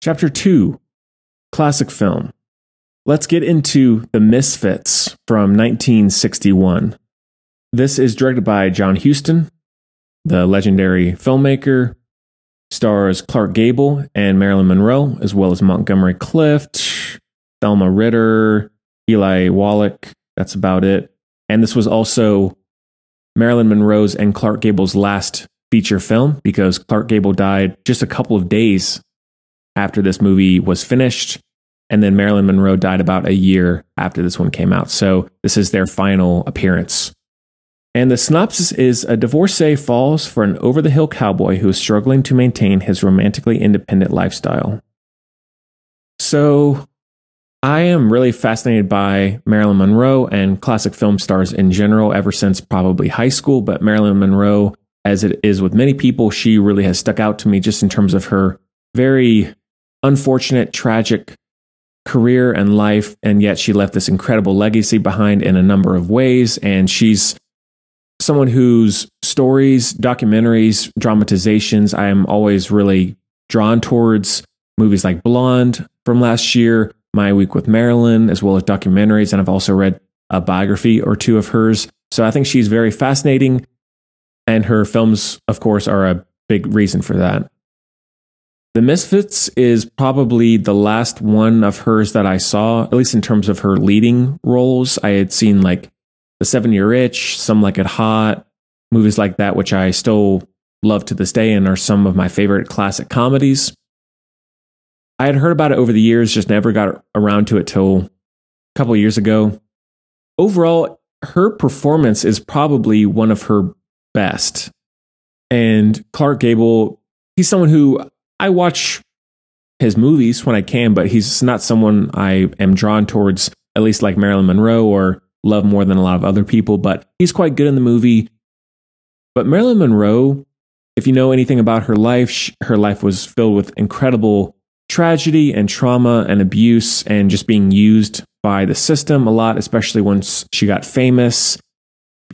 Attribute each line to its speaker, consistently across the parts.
Speaker 1: Chapter 2 Classic Film. Let's get into The Misfits from 1961. This is directed by John Huston, the legendary filmmaker. Stars Clark Gable and Marilyn Monroe, as well as Montgomery Clift, Thelma Ritter, Eli Wallach. That's about it. And this was also Marilyn Monroe's and Clark Gable's last feature film because Clark Gable died just a couple of days after this movie was finished. And then Marilyn Monroe died about a year after this one came out. So this is their final appearance. And the synopsis is a divorcee falls for an over the hill cowboy who is struggling to maintain his romantically independent lifestyle. So I am really fascinated by Marilyn Monroe and classic film stars in general ever since probably high school. But Marilyn Monroe, as it is with many people, she really has stuck out to me just in terms of her very unfortunate, tragic career and life. And yet she left this incredible legacy behind in a number of ways. And she's someone whose stories, documentaries, dramatizations, I am always really drawn towards movies like Blonde from last year, My Week with Marilyn, as well as documentaries. And I've also read a biography or two of hers. So I think she's very fascinating. And her films, of course, are a big reason for that. The Misfits is probably the last one of hers that I saw, at least in terms of her leading roles. I had seen like The Seven Year Itch, Some Like It Hot, movies like that, which I still love to this day and are some of my favorite classic comedies. I had heard about it over the years, just never got around to it till a couple years ago. Overall, her performance is probably one of her best. And Clark Gable, he's someone who I watch his movies when I can, but he's not someone I am drawn towards, at least like Marilyn Monroe or love more than a lot of other people. But he's quite good in the movie. But Marilyn Monroe, if you know anything about her life, she, her life was filled with incredible tragedy and trauma and abuse and just being used by the system a lot, especially once she got famous.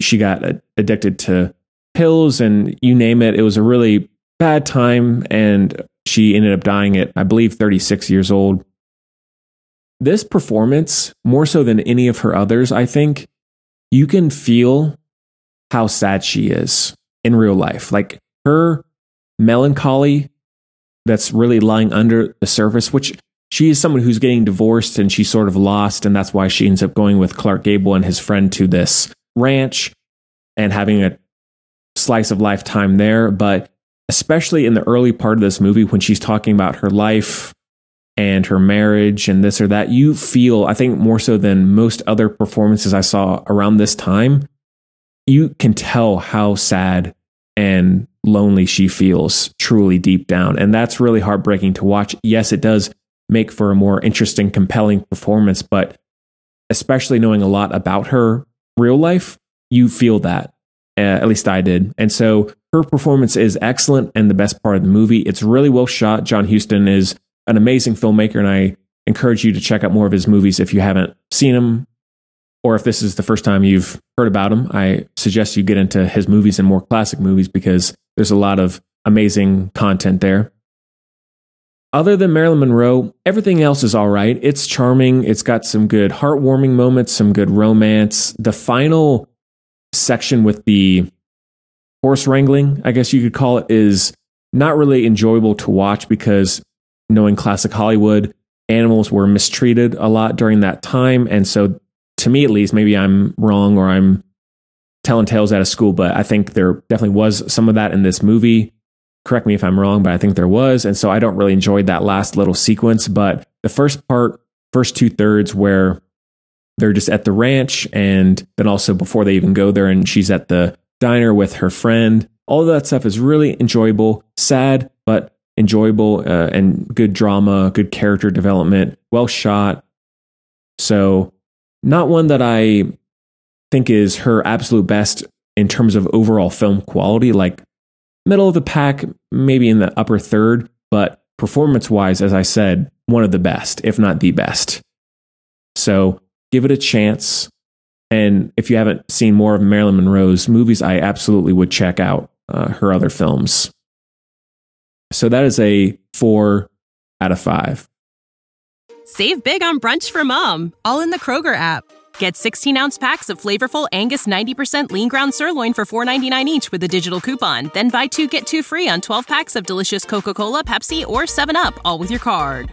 Speaker 1: She got addicted to pills and you name it. It was a really bad time and she ended up dying at, I believe, 36 years old. This performance, more so than any of her others, I think, you can feel how sad she is in real life. Like her melancholy that's really lying under the surface, which she is someone who's getting divorced and she's sort of lost. And that's why she ends up going with Clark Gable and his friend to this ranch and having a slice of lifetime there. But especially in the early part of this movie when she's talking about her life and her marriage and this or that, you feel, I think more so than most other performances I saw around this time, you can tell how sad and lonely she feels truly deep down. And that's really heartbreaking to watch. Yes, it does make for a more interesting, compelling performance, but especially knowing a lot about her real life, you feel that. Uh, at least I did. And so her performance is excellent and the best part of the movie. It's really well shot. John Huston is an amazing filmmaker, and I encourage you to check out more of his movies if you haven't seen them, or if this is the first time you've heard about him. I suggest you get into his movies and more classic movies because there's a lot of amazing content there. Other than Marilyn Monroe, everything else is all right. It's charming. It's got some good heartwarming moments, some good romance. The final section with the horse wrangling, I guess you could call it, is not really enjoyable to watch because knowing classic Hollywood, animals were mistreated a lot during that time. And so, to me at least, maybe I'm wrong or I'm telling tales out of school, but I think there definitely was some of that in this movie. Correct me if I'm wrong, but I think there was. And so I don't really enjoy that last little sequence. But the first part, first two thirds, where they're just at the ranch and then also before they even go there and she's at the diner with her friend. All that stuff is really enjoyable sad but enjoyable uh, and good drama good character development well shot. So not one that i think is her absolute best in terms of overall film quality like middle of the pack maybe in the upper third but performance wise as i said one of the best if not the best. So give it a chance. And if you haven't seen more of Marilyn Monroe's movies, I absolutely would check out uh, her other films. So that is a four out of 5.
Speaker 2: Save big on brunch for mom, all in the Kroger app. Get 16 ounce packs of flavorful Angus 90% lean ground sirloin for $4.99 each with a digital coupon. Then buy two get two free on 12 packs of delicious Coca Cola, Pepsi, or 7UP, all with your card.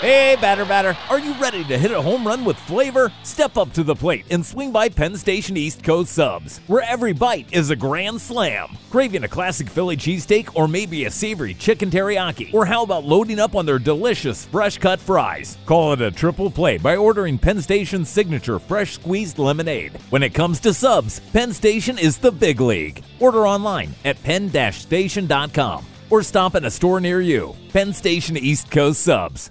Speaker 3: Hey, batter, batter, are you ready to hit a home run with flavor? Step up to the plate and swing by Penn Station East Coast Subs, where every bite is a grand slam. Craving a classic Philly cheesesteak or maybe a savory chicken teriyaki? Or how about loading up on their delicious fresh cut fries? Call it a triple play by ordering Penn Station's signature fresh squeezed lemonade. When it comes to subs, Penn Station is the big league. Order online at penn-station.com or stop at a store near you. Penn Station East Coast Subs.